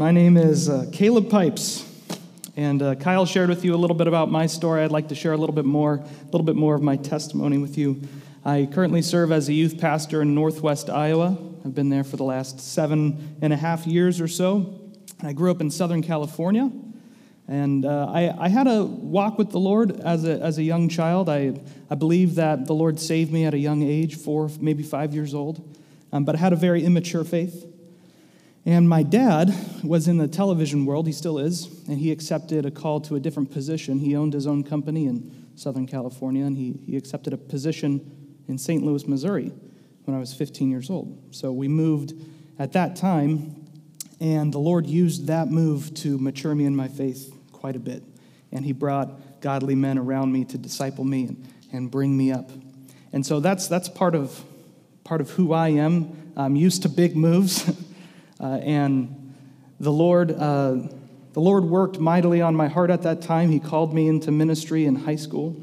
My name is uh, Caleb Pipes, and uh, Kyle shared with you a little bit about my story. I'd like to share a little bit more, a little bit more of my testimony with you. I currently serve as a youth pastor in Northwest Iowa. I've been there for the last seven and a half years or so. I grew up in Southern California, and uh, I, I, had a walk with the Lord as a, as a young child. I, I believe that the Lord saved me at a young age, four, maybe five years old, um, but I had a very immature faith. And my dad was in the television world, he still is, and he accepted a call to a different position. He owned his own company in Southern California, and he, he accepted a position in St. Louis, Missouri when I was 15 years old. So we moved at that time, and the Lord used that move to mature me in my faith quite a bit. And he brought godly men around me to disciple me and, and bring me up. And so that's, that's part, of, part of who I am. I'm used to big moves. uh, and the Lord, uh, the Lord worked mightily on my heart at that time. He called me into ministry in high school.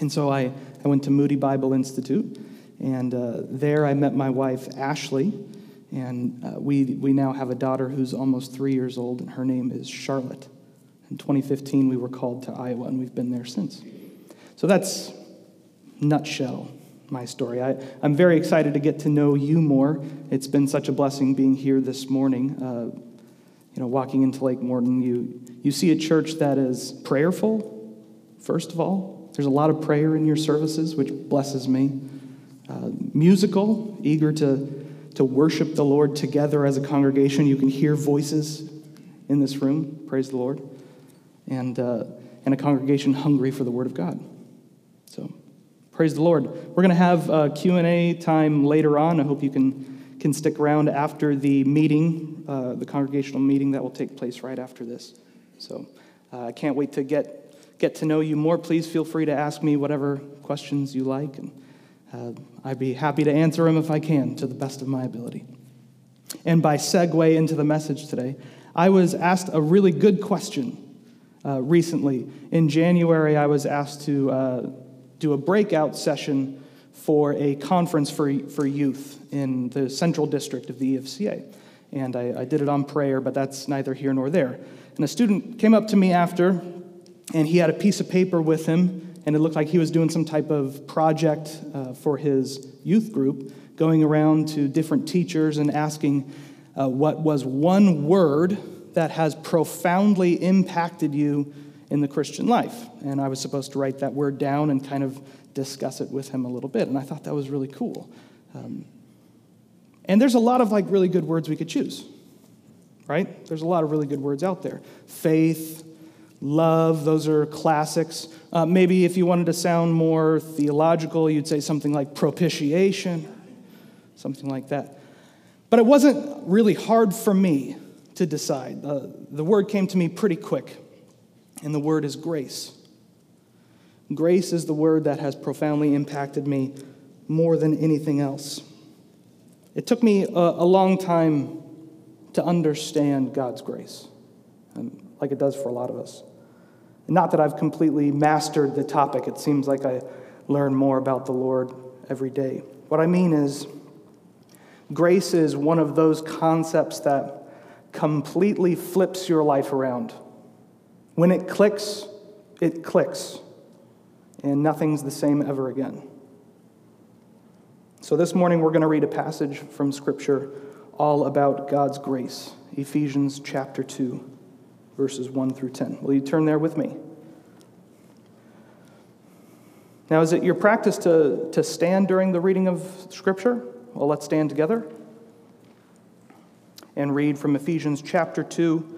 And so I, I went to Moody Bible Institute. And uh, there I met my wife, Ashley. And uh, we, we now have a daughter who's almost three years old, and her name is Charlotte. In 2015, we were called to Iowa, and we've been there since. So that's nutshell my story. I, am very excited to get to know you more. It's been such a blessing being here this morning. Uh, you know, walking into Lake Morton, you, you see a church that is prayerful, first of all. There's a lot of prayer in your services, which blesses me. Uh, musical, eager to, to worship the Lord together as a congregation. You can hear voices in this room. Praise the Lord and, uh, and a congregation hungry for the Word of God. So, praise the Lord. We're going to have a Q&A time later on. I hope you can, can stick around after the meeting, uh, the congregational meeting that will take place right after this. So, uh, I can't wait to get, get to know you more. Please feel free to ask me whatever questions you like, and uh, I'd be happy to answer them if I can to the best of my ability. And by segue into the message today, I was asked a really good question uh, recently. In January, I was asked to uh, do a breakout session for a conference for, for youth in the central district of the EFCA. And I, I did it on prayer, but that's neither here nor there. And a student came up to me after, and he had a piece of paper with him, and it looked like he was doing some type of project uh, for his youth group, going around to different teachers and asking uh, what was one word that has profoundly impacted you in the Christian life. And I was supposed to write that word down and kind of discuss it with him a little bit. And I thought that was really cool. Um, and there's a lot of like really good words we could choose, right? There's a lot of really good words out there. Faith, love, those are classics. Uh, maybe if you wanted to sound more theological, you'd say something like propitiation, something like that. But it wasn't really hard for me to decide. Uh, the word came to me pretty quick, and the word is grace. Grace is the word that has profoundly impacted me more than anything else. It took me a, a long time to understand God's grace, and like it does for a lot of us. Not that I've completely mastered the topic, it seems like I learn more about the Lord every day. What I mean is, grace is one of those concepts that completely flips your life around. When it clicks, it clicks, and nothing's the same ever again. So, this morning we're going to read a passage from Scripture all about God's grace Ephesians chapter 2, verses 1 through 10. Will you turn there with me? Now, is it your practice to, to stand during the reading of Scripture? Well, let's stand together and read from Ephesians chapter 2,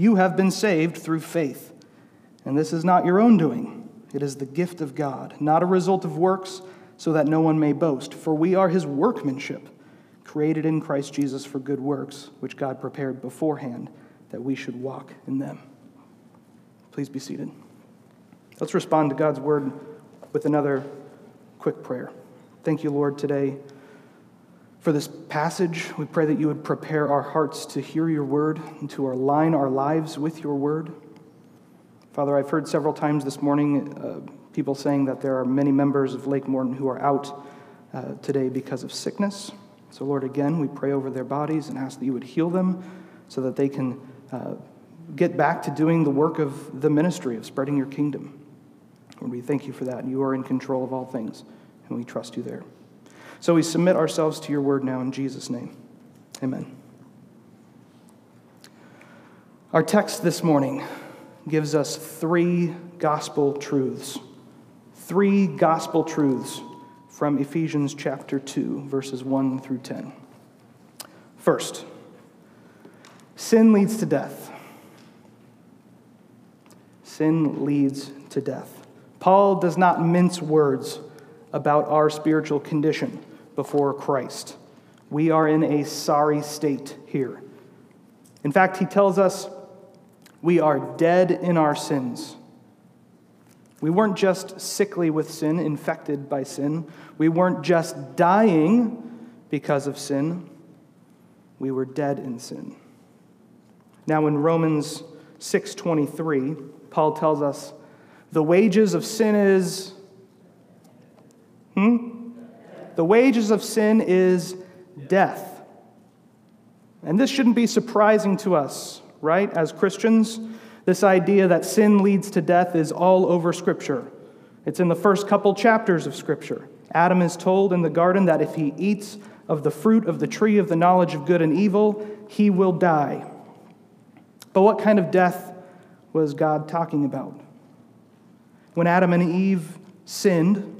you have been saved through faith. And this is not your own doing, it is the gift of God, not a result of works, so that no one may boast. For we are his workmanship, created in Christ Jesus for good works, which God prepared beforehand that we should walk in them. Please be seated. Let's respond to God's word with another quick prayer. Thank you, Lord, today for this passage. We pray that you would prepare our hearts to hear your word and to align our lives with your word. Father, I've heard several times this morning uh, people saying that there are many members of Lake Morton who are out uh, today because of sickness. So, Lord, again, we pray over their bodies and ask that you would heal them so that they can uh, get back to doing the work of the ministry of spreading your kingdom. And we thank you for that. You are in control of all things, and we trust you there. So we submit ourselves to your word now in Jesus' name. Amen. Our text this morning gives us three gospel truths. Three gospel truths from Ephesians chapter 2, verses 1 through 10. First, Sin leads to death. Sin leads to death. Paul does not mince words about our spiritual condition before Christ. We are in a sorry state here. In fact, he tells us we are dead in our sins. We weren't just sickly with sin, infected by sin. We weren't just dying because of sin. We were dead in sin. Now in Romans 6:23, Paul tells us the wages of sin is hmm? The wages of sin is death. And this shouldn't be surprising to us, right? As Christians, this idea that sin leads to death is all over Scripture. It's in the first couple chapters of Scripture. Adam is told in the garden that if he eats of the fruit of the tree of the knowledge of good and evil, he will die. But what kind of death was God talking about? When Adam and Eve sinned,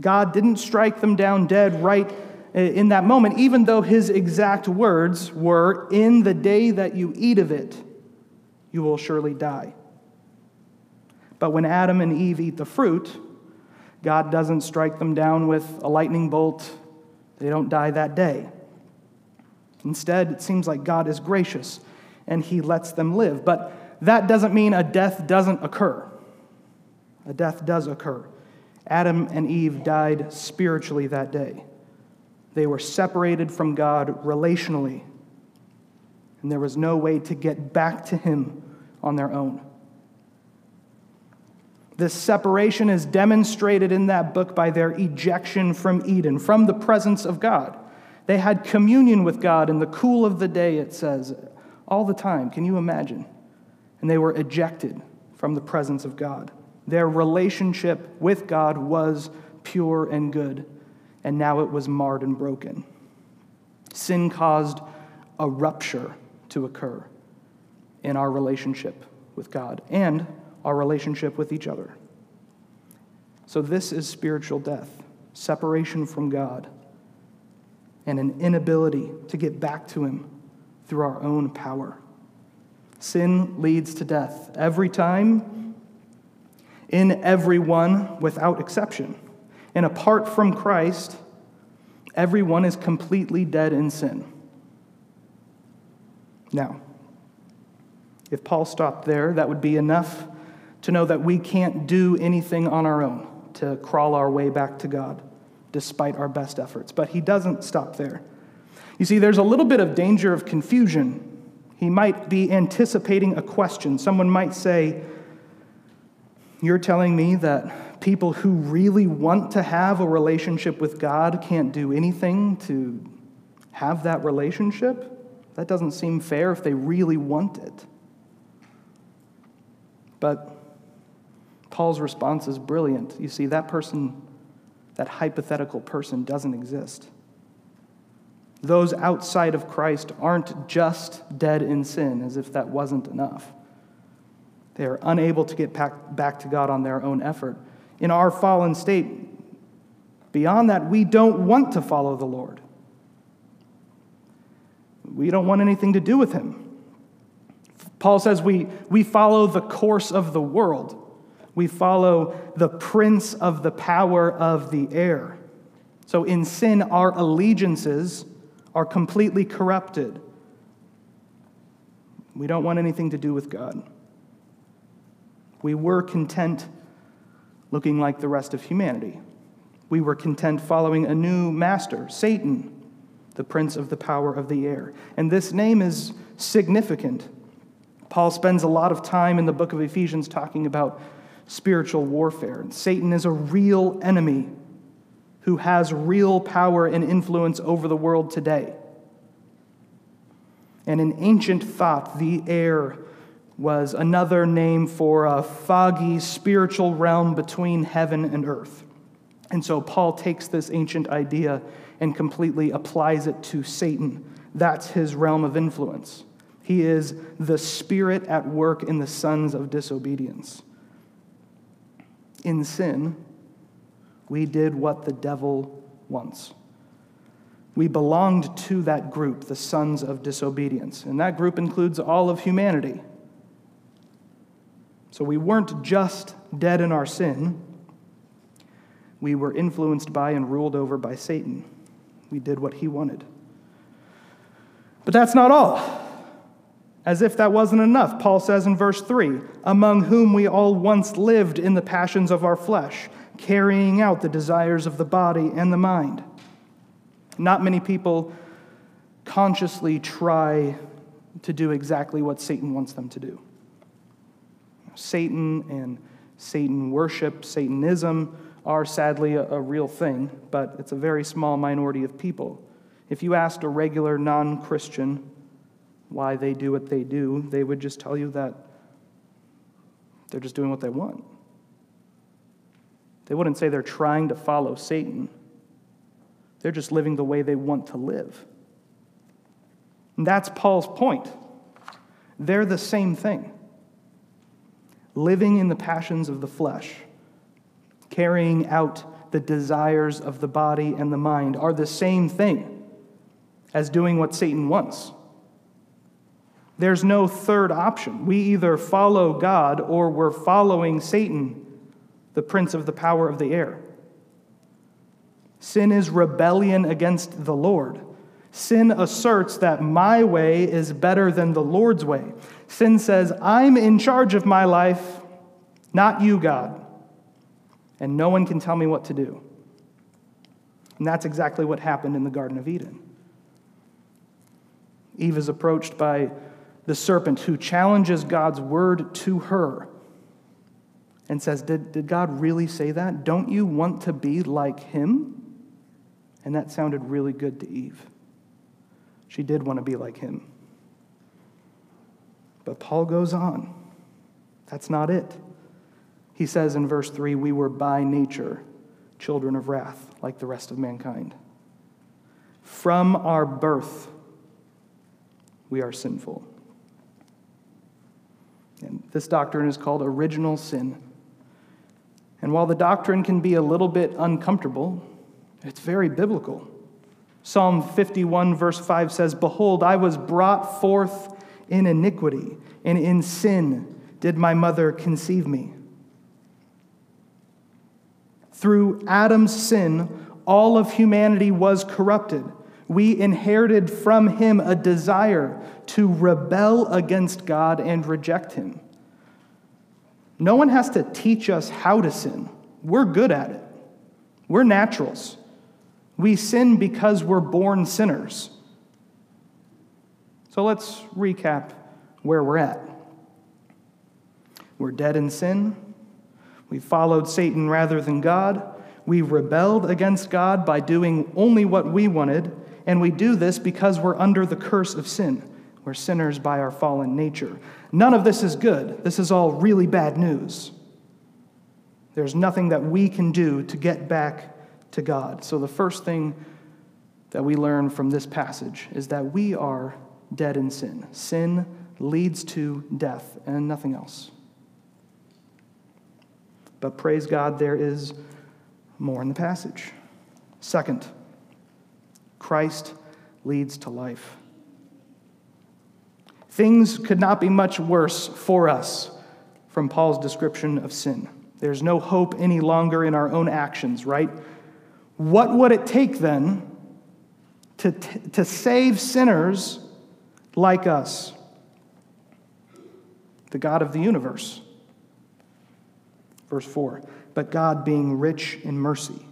God didn't strike them down dead right uh, in that moment, even though his exact words were, In the day that you eat of it, you will surely die. But when Adam and Eve eat the fruit, God doesn't strike them down with a lightning bolt. They don't die that day. Instead, it seems like God is gracious and he lets them live. But that doesn't mean a death doesn't occur. A death does occur. Adam and Eve died spiritually that day. They were separated from God relationally, and there was no way to get back to him on their own. This separation is demonstrated in that book by their ejection from Eden, from the presence of God. They had communion with God in the cool of the day, it says, all the time. Can you imagine? And they were ejected from the presence of God. Their relationship with God was pure and good, and now it was marred and broken. Sin caused a rupture to occur in our relationship with God and our relationship with each other. So, this is spiritual death separation from God and an inability to get back to Him through our own power. Sin leads to death every time, in everyone without exception. And apart from Christ, everyone is completely dead in sin. Now, if Paul stopped there, that would be enough to know that we can't do anything on our own to crawl our way back to God, despite our best efforts. But he doesn't stop there. You see, there's a little bit of danger of confusion. He might be anticipating a question. Someone might say, You're telling me that people who really want to have a relationship with God can't do anything to have that relationship? That doesn't seem fair if they really want it. But Paul's response is brilliant. You see, that person, that hypothetical person, doesn't exist. Those outside of Christ aren't just dead in sin, as if that wasn't enough. They are unable to get back to God on their own effort. In our fallen state, beyond that, we don't want to follow the Lord. We don't want anything to do with him. Paul says we, we follow the course of the world. We follow the prince of the power of the air. So in sin, our allegiances are completely corrupted. We don't want anything to do with God. We were content looking like the rest of humanity. We were content following a new master, Satan, the prince of the power of the air. And this name is significant. Paul spends a lot of time in the book of Ephesians talking about spiritual warfare. And Satan is a real enemy who has real power and influence over the world today. And in ancient thought, the air was another name for a foggy spiritual realm between heaven and earth. And so Paul takes this ancient idea and completely applies it to Satan. That's his realm of influence. He is the spirit at work in the sons of disobedience. In sin, we did what the devil wants. We belonged to that group, the sons of disobedience, and that group includes all of humanity. So we weren't just dead in our sin, we were influenced by and ruled over by Satan. We did what he wanted. But that's not all. As if that wasn't enough, Paul says in verse 3 Among whom we all once lived in the passions of our flesh, carrying out the desires of the body and the mind. Not many people consciously try to do exactly what Satan wants them to do. Satan and Satan worship, Satanism, are sadly a, a real thing, but it's a very small minority of people. If you asked a regular non Christian why they do what they do, they would just tell you that they're just doing what they want. They wouldn't say they're trying to follow Satan. They're just living the way they want to live. And that's Paul's point. They're the same thing living in the passions of the flesh carrying out the desires of the body and the mind are the same thing as doing what Satan wants. There's no third option. We either follow God or we're following Satan, the prince of the power of the air. Sin is rebellion against the Lord. Sin asserts that my way is better than the Lord's way. Sin says, I'm in charge of my life, not you, God and no one can tell me what to do. And that's exactly what happened in the Garden of Eden. Eve is approached by the serpent who challenges God's word to her and says, Did, did God really say that? Don't you want to be like him? And that sounded really good to Eve. She did want to be like him. But Paul goes on. That's not it. He says in verse 3 we were by nature children of wrath, like the rest of mankind. From our birth, we are sinful. And this doctrine is called original sin. And while the doctrine can be a little bit uncomfortable, it's very biblical. Psalm 51, verse 5 says, Behold, I was brought forth in iniquity, and in sin did my mother conceive me. Through Adam's sin, all of humanity was corrupted. We inherited from him a desire to rebel against God and reject him. No one has to teach us how to sin. We're good at it. We're naturals. We sin because we're born sinners. So let's recap where we're at. We're dead in sin. We followed Satan rather than God. We rebelled against God by doing only what we wanted, and we do this because we're under the curse of sin. We're sinners by our fallen nature. None of this is good. This is all really bad news. There's nothing that we can do to get back to God. So, the first thing that we learn from this passage is that we are dead in sin. Sin leads to death and nothing else. But praise God, there is more in the passage. Second, Christ leads to life. Things could not be much worse for us from Paul's description of sin. There's no hope any longer in our own actions, right? What would it take then to, to save sinners like us? The God of the universe. Verse 4 But God, being rich in mercy,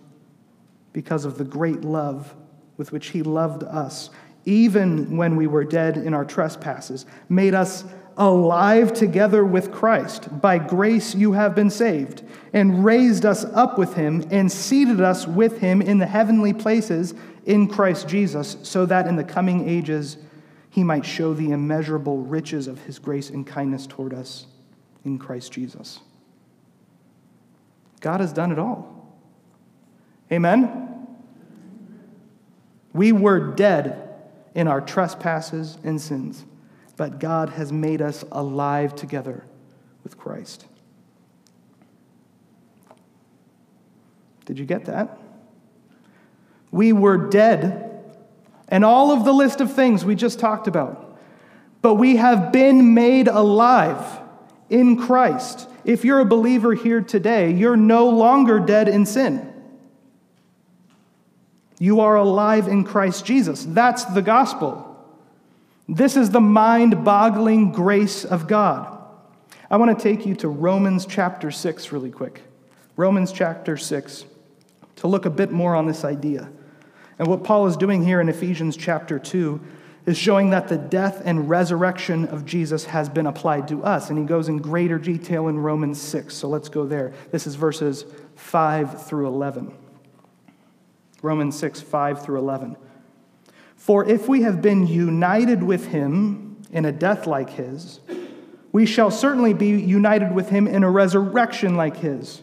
because of the great love with which He loved us, even when we were dead in our trespasses, made us alive together with Christ. By grace you have been saved, and raised us up with him, and seated us with him in the heavenly places in Christ Jesus, so that in the coming ages he might show the immeasurable riches of his grace and kindness toward us in Christ Jesus. God has done it all. Amen? We were dead in our trespasses and sins, but God has made us alive together with Christ. Did you get that? We were dead, and all of the list of things we just talked about, but we have been made alive in Christ. If you're a believer here today, you're no longer dead in sin. You are alive in Christ Jesus. That's the gospel. This is the mind boggling grace of God. I want to take you to Romans chapter 6 really quick. Romans chapter 6 to look a bit more on this idea. And what Paul is doing here in Ephesians chapter 2 is showing that the death and resurrection of Jesus has been applied to us. And he goes in greater detail in Romans 6. So let's go there. This is verses 5 through 11. Romans 6, 5 through 11. For if we have been united with him in a death like his, we shall certainly be united with him in a resurrection like his.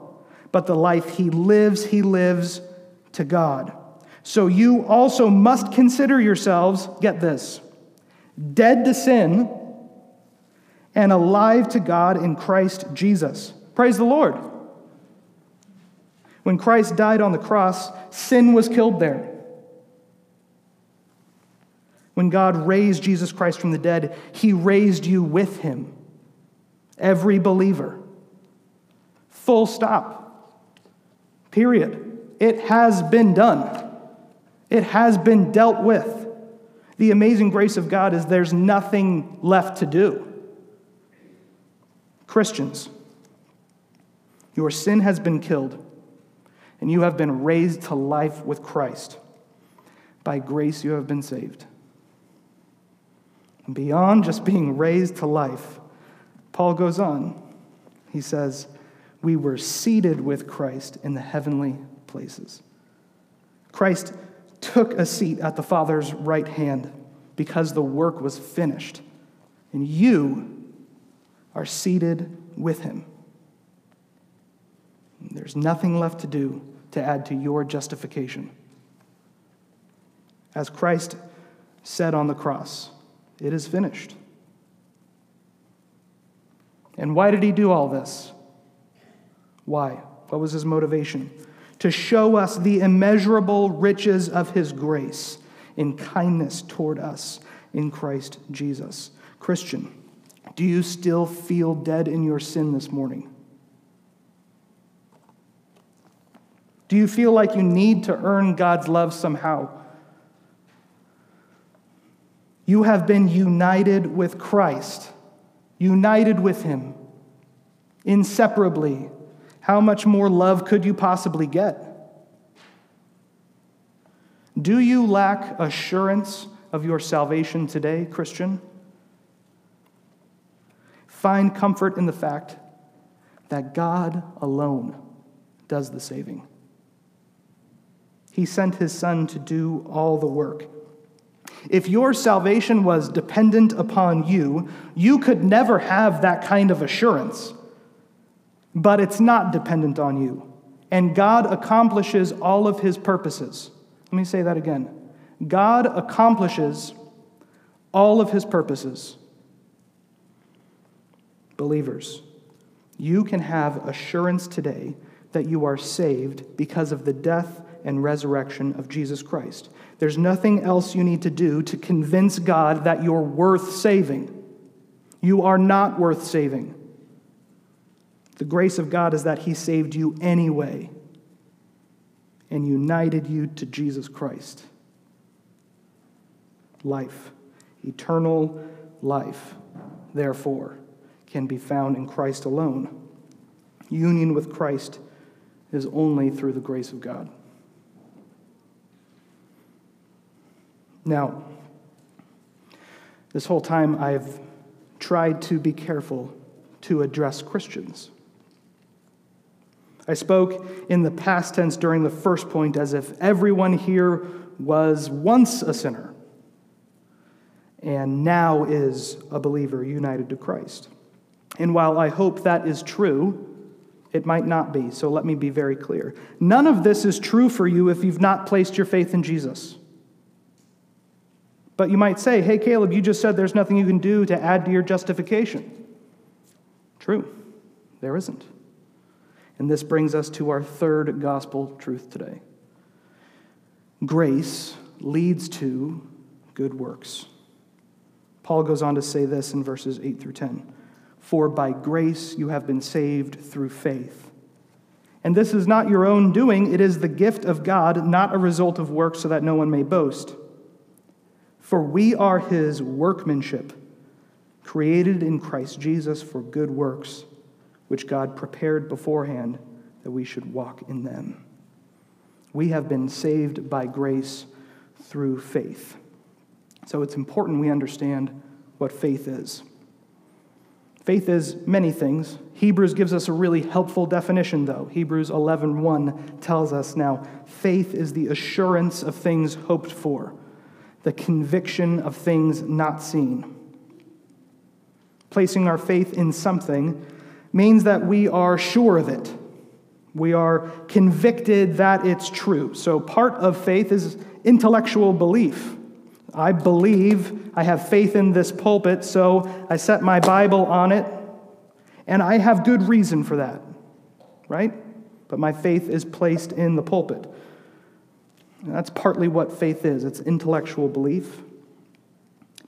But the life he lives, he lives to God. So you also must consider yourselves, get this, dead to sin and alive to God in Christ Jesus. Praise the Lord. When Christ died on the cross, sin was killed there. When God raised Jesus Christ from the dead, he raised you with him. Every believer. Full stop. Period. It has been done, it has been dealt with. The amazing grace of God is there's nothing left to do. Christians, your sin has been killed and you have been raised to life with Christ. By grace, you have been saved. And beyond just being raised to life, Paul goes on. He says, We were seated with Christ in the heavenly places. Christ took a seat at the Father's right hand because the work was finished, and you are seated with him. There's nothing left to do to add to your justification. As Christ said on the cross, it is finished. And why did he do all this? Why? What was his motivation? To show us the immeasurable riches of his grace in kindness toward us in Christ Jesus. Christian, do you still feel dead in your sin this morning? Do you feel like you need to earn God's love somehow? You have been united with Christ, united with Him, inseparably. How much more love could you possibly get? Do you lack assurance of your salvation today, Christian? Find comfort in the fact that God alone does the saving. He sent his Son to do all the work. If your salvation was dependent upon you, you could never have that kind of assurance. But it's not dependent on you. And God accomplishes all of his purposes. Let me say that again. God accomplishes all of his purposes. Believers, you can have assurance today that you are saved because of the death and resurrection of Jesus Christ. There's nothing else you need to do to convince God that you're worth saving. You are not worth saving. The grace of God is that He saved you anyway and united you to Jesus Christ. Life, eternal life, therefore, can be found in Christ alone. Union with Christ is only through the grace of God. Now, this whole time I've tried to be careful to address Christians. I spoke in the past tense during the first point as if everyone here was once a sinner and now is a believer united to Christ. And while I hope that is true, it might not be, so let me be very clear. None of this is true for you if you've not placed your faith in Jesus. But you might say, hey, Caleb, you just said there's nothing you can do to add to your justification. True, there isn't. And this brings us to our third gospel truth today grace leads to good works. Paul goes on to say this in verses 8 through 10 For by grace you have been saved through faith. And this is not your own doing, it is the gift of God, not a result of works, so that no one may boast. For we are his workmanship, created in Christ Jesus for good works, which God prepared beforehand that we should walk in them. We have been saved by grace through faith. So it's important we understand what faith is. Faith is many things. Hebrews gives us a really helpful definition though. Hebrews 11:1 tells us now faith is the assurance of things hoped for the conviction of things not seen. Placing our faith in something means that we are sure of it. We are convicted that it's true. So, part of faith is intellectual belief. I believe, I have faith in this pulpit, so I set my Bible on it, and I have good reason for that, right? But my faith is placed in the pulpit. That's partly what faith is it's intellectual belief.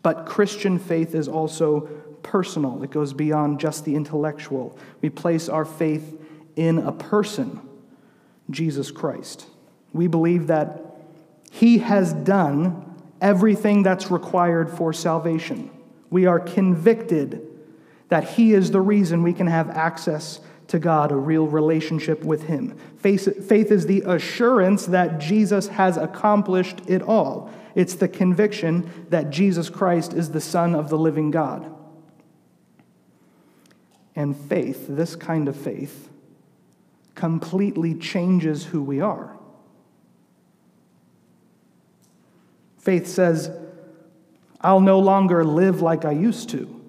But Christian faith is also personal, it goes beyond just the intellectual. We place our faith in a person, Jesus Christ. We believe that He has done everything that's required for salvation. We are convicted that He is the reason we can have access to God, a real relationship with Him. Faith, faith is the assurance that Jesus has accomplished it all. It's the conviction that Jesus Christ is the Son of the living God. And faith, this kind of faith, completely changes who we are. Faith says, I'll no longer live like I used to.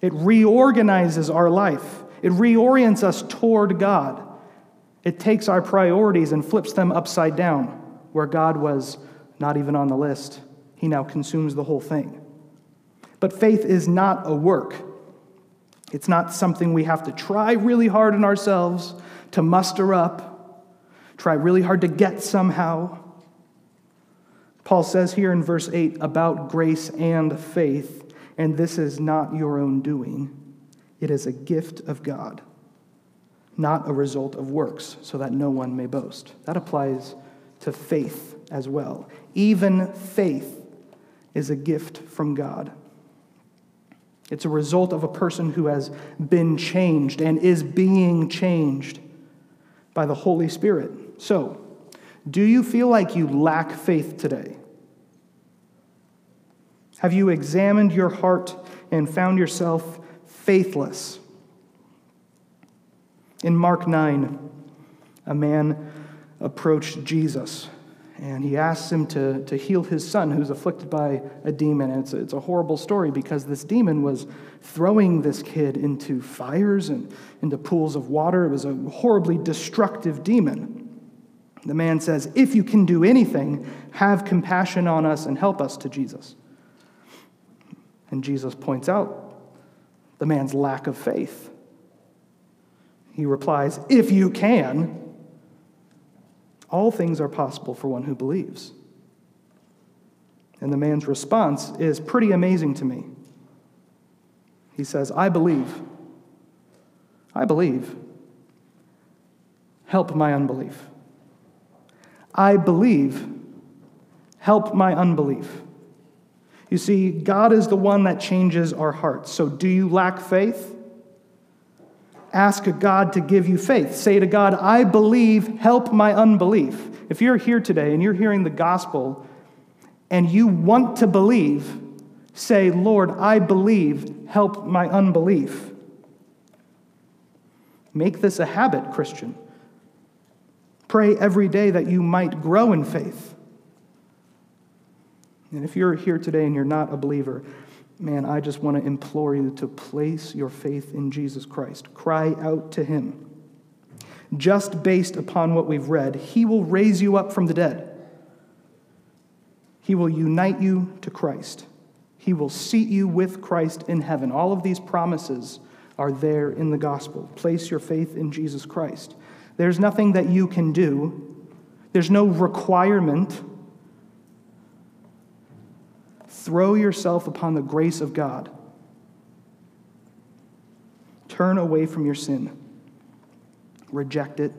It reorganizes our life, it reorients us toward God. It takes our priorities and flips them upside down, where God was not even on the list. He now consumes the whole thing. But faith is not a work. It's not something we have to try really hard in ourselves to muster up, try really hard to get somehow. Paul says here in verse 8 about grace and faith and this is not your own doing. It is a gift of God, not a result of works, so that no one may boast. That applies to faith as well. Even faith is a gift from God. It's a result of a person who has been changed and is being changed by the Holy Spirit. So, do you feel like you lack faith today? Have you examined your heart and found yourself faithless? In Mark 9, a man approached Jesus and he asks him to, to heal his son who's afflicted by a demon. And it's, it's a horrible story because this demon was throwing this kid into fires and into pools of water. It was a horribly destructive demon. The man says, If you can do anything, have compassion on us and help us to Jesus. And Jesus points out the man's lack of faith. He replies, If you can, all things are possible for one who believes. And the man's response is pretty amazing to me. He says, I believe. I believe. Help my unbelief. I believe. Help my unbelief. You see, God is the one that changes our hearts. So, do you lack faith? Ask God to give you faith. Say to God, I believe, help my unbelief. If you're here today and you're hearing the gospel and you want to believe, say, Lord, I believe, help my unbelief. Make this a habit, Christian. Pray every day that you might grow in faith. And if you're here today and you're not a believer, man, I just want to implore you to place your faith in Jesus Christ. Cry out to him. Just based upon what we've read, he will raise you up from the dead. He will unite you to Christ. He will seat you with Christ in heaven. All of these promises are there in the gospel. Place your faith in Jesus Christ. There's nothing that you can do, there's no requirement Throw yourself upon the grace of God. Turn away from your sin. Reject it.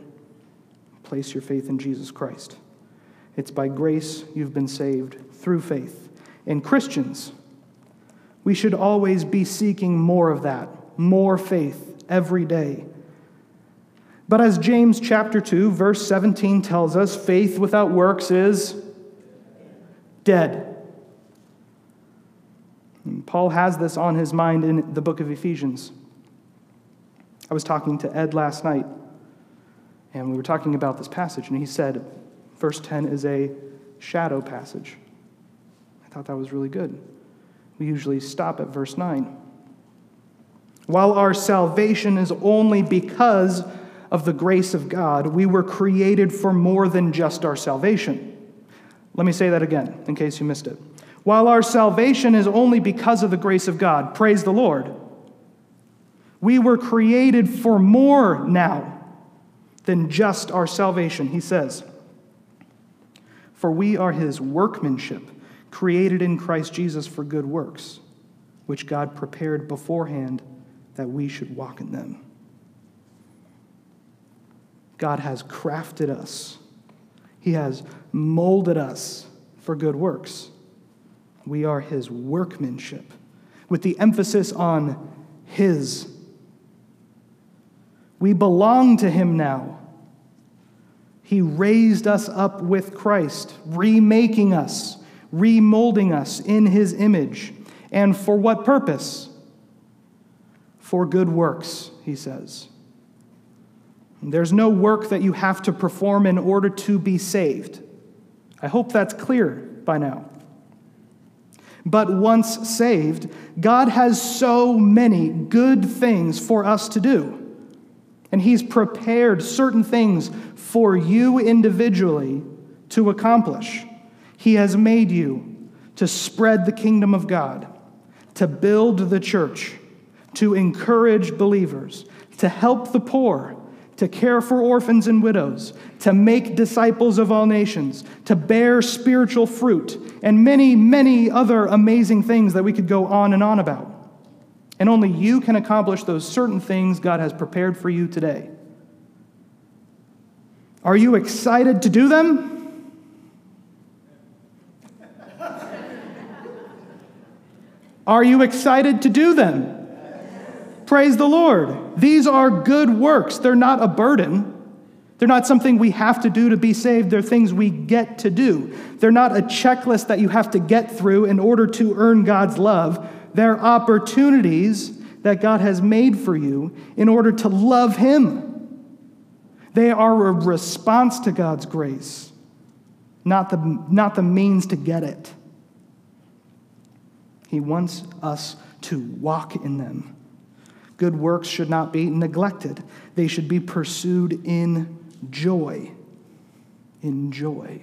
Place your faith in Jesus Christ. It's by grace you've been saved through faith. And Christians, we should always be seeking more of that, more faith every day. But as James chapter 2 verse 17 tells us, faith without works is dead. Paul has this on his mind in the book of Ephesians. I was talking to Ed last night, and we were talking about this passage, and he said, verse 10 is a shadow passage. I thought that was really good. We usually stop at verse 9. While our salvation is only because of the grace of God, we were created for more than just our salvation. Let me say that again in case you missed it. While our salvation is only because of the grace of God, praise the Lord, we were created for more now than just our salvation, he says. For we are his workmanship, created in Christ Jesus for good works, which God prepared beforehand that we should walk in them. God has crafted us, he has molded us for good works. We are his workmanship, with the emphasis on his. We belong to him now. He raised us up with Christ, remaking us, remolding us in his image. And for what purpose? For good works, he says. There's no work that you have to perform in order to be saved. I hope that's clear by now. But once saved, God has so many good things for us to do. And He's prepared certain things for you individually to accomplish. He has made you to spread the kingdom of God, to build the church, to encourage believers, to help the poor, to care for orphans and widows, to make disciples of all nations, to bear spiritual fruit, and many, many other amazing things that we could go on and on about. And only you can accomplish those certain things God has prepared for you today. Are you excited to do them? Are you excited to do them? Praise the Lord. These are good works. They're not a burden. They're not something we have to do to be saved. They're things we get to do. They're not a checklist that you have to get through in order to earn God's love. They're opportunities that God has made for you in order to love Him. They are a response to God's grace, not the, not the means to get it. He wants us to walk in them. Good works should not be neglected, they should be pursued in joy. In joy.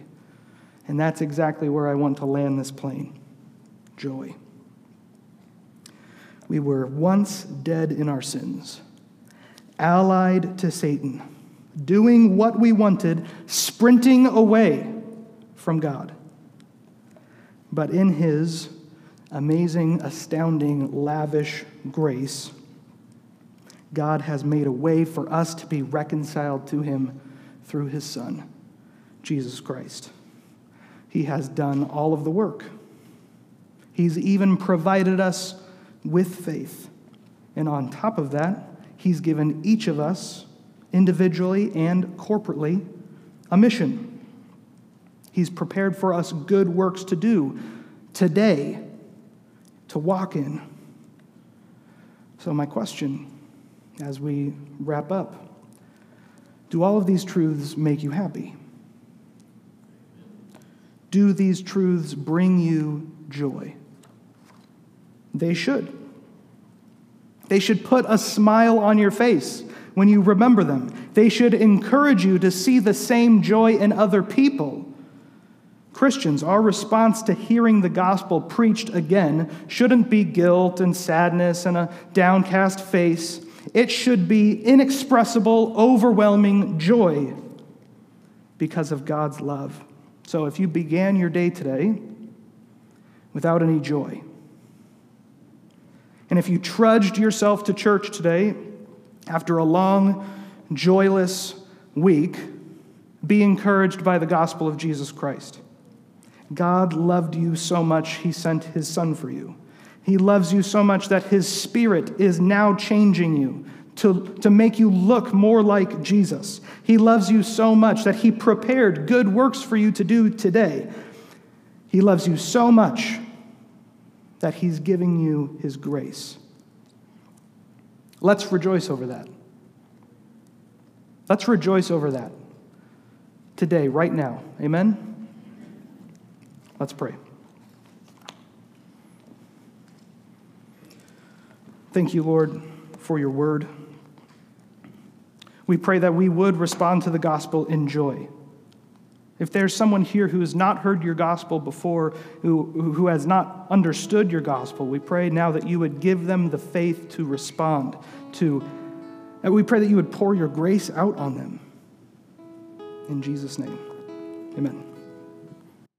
And that's exactly where I want to land this plane joy. We were once dead in our sins, allied to Satan, doing what we wanted, sprinting away from God. But in his amazing, astounding, lavish grace, God has made a way for us to be reconciled to him through his Son, Jesus Christ. He has done all of the work. He's even provided us with faith. And on top of that, he's given each of us, individually and corporately, a mission. He's prepared for us good works to do today, to walk in. So, my question as we wrap up do all of these truths make you happy? Do these truths bring you joy? They should. They should put a smile on your face when you remember them. They should encourage you to see the same joy in other people. Christians, our response to hearing the gospel preached again shouldn't be guilt and sadness and a downcast face. It should be inexpressible, overwhelming joy because of God's love. So if you began your day today without any joy, and if you trudged yourself to church today after a long, joyless week, be encouraged by the gospel of Jesus Christ. God loved you so much, he sent his son for you. He loves you so much that His Spirit is now changing you to, to make you look more like Jesus. He loves you so much that He prepared good works for you to do today. He loves you so much that He's giving you His grace. Let's rejoice over that. Let's rejoice over that today, right now. Amen? Let's pray. Thank you, Lord, for your word. We pray that we would respond to the gospel in joy. If there's someone here who has not heard your gospel before, who, who has not understood your gospel, we pray now that you would give them the faith to respond to. And we pray that you would pour your grace out on them. In Jesus' name, amen.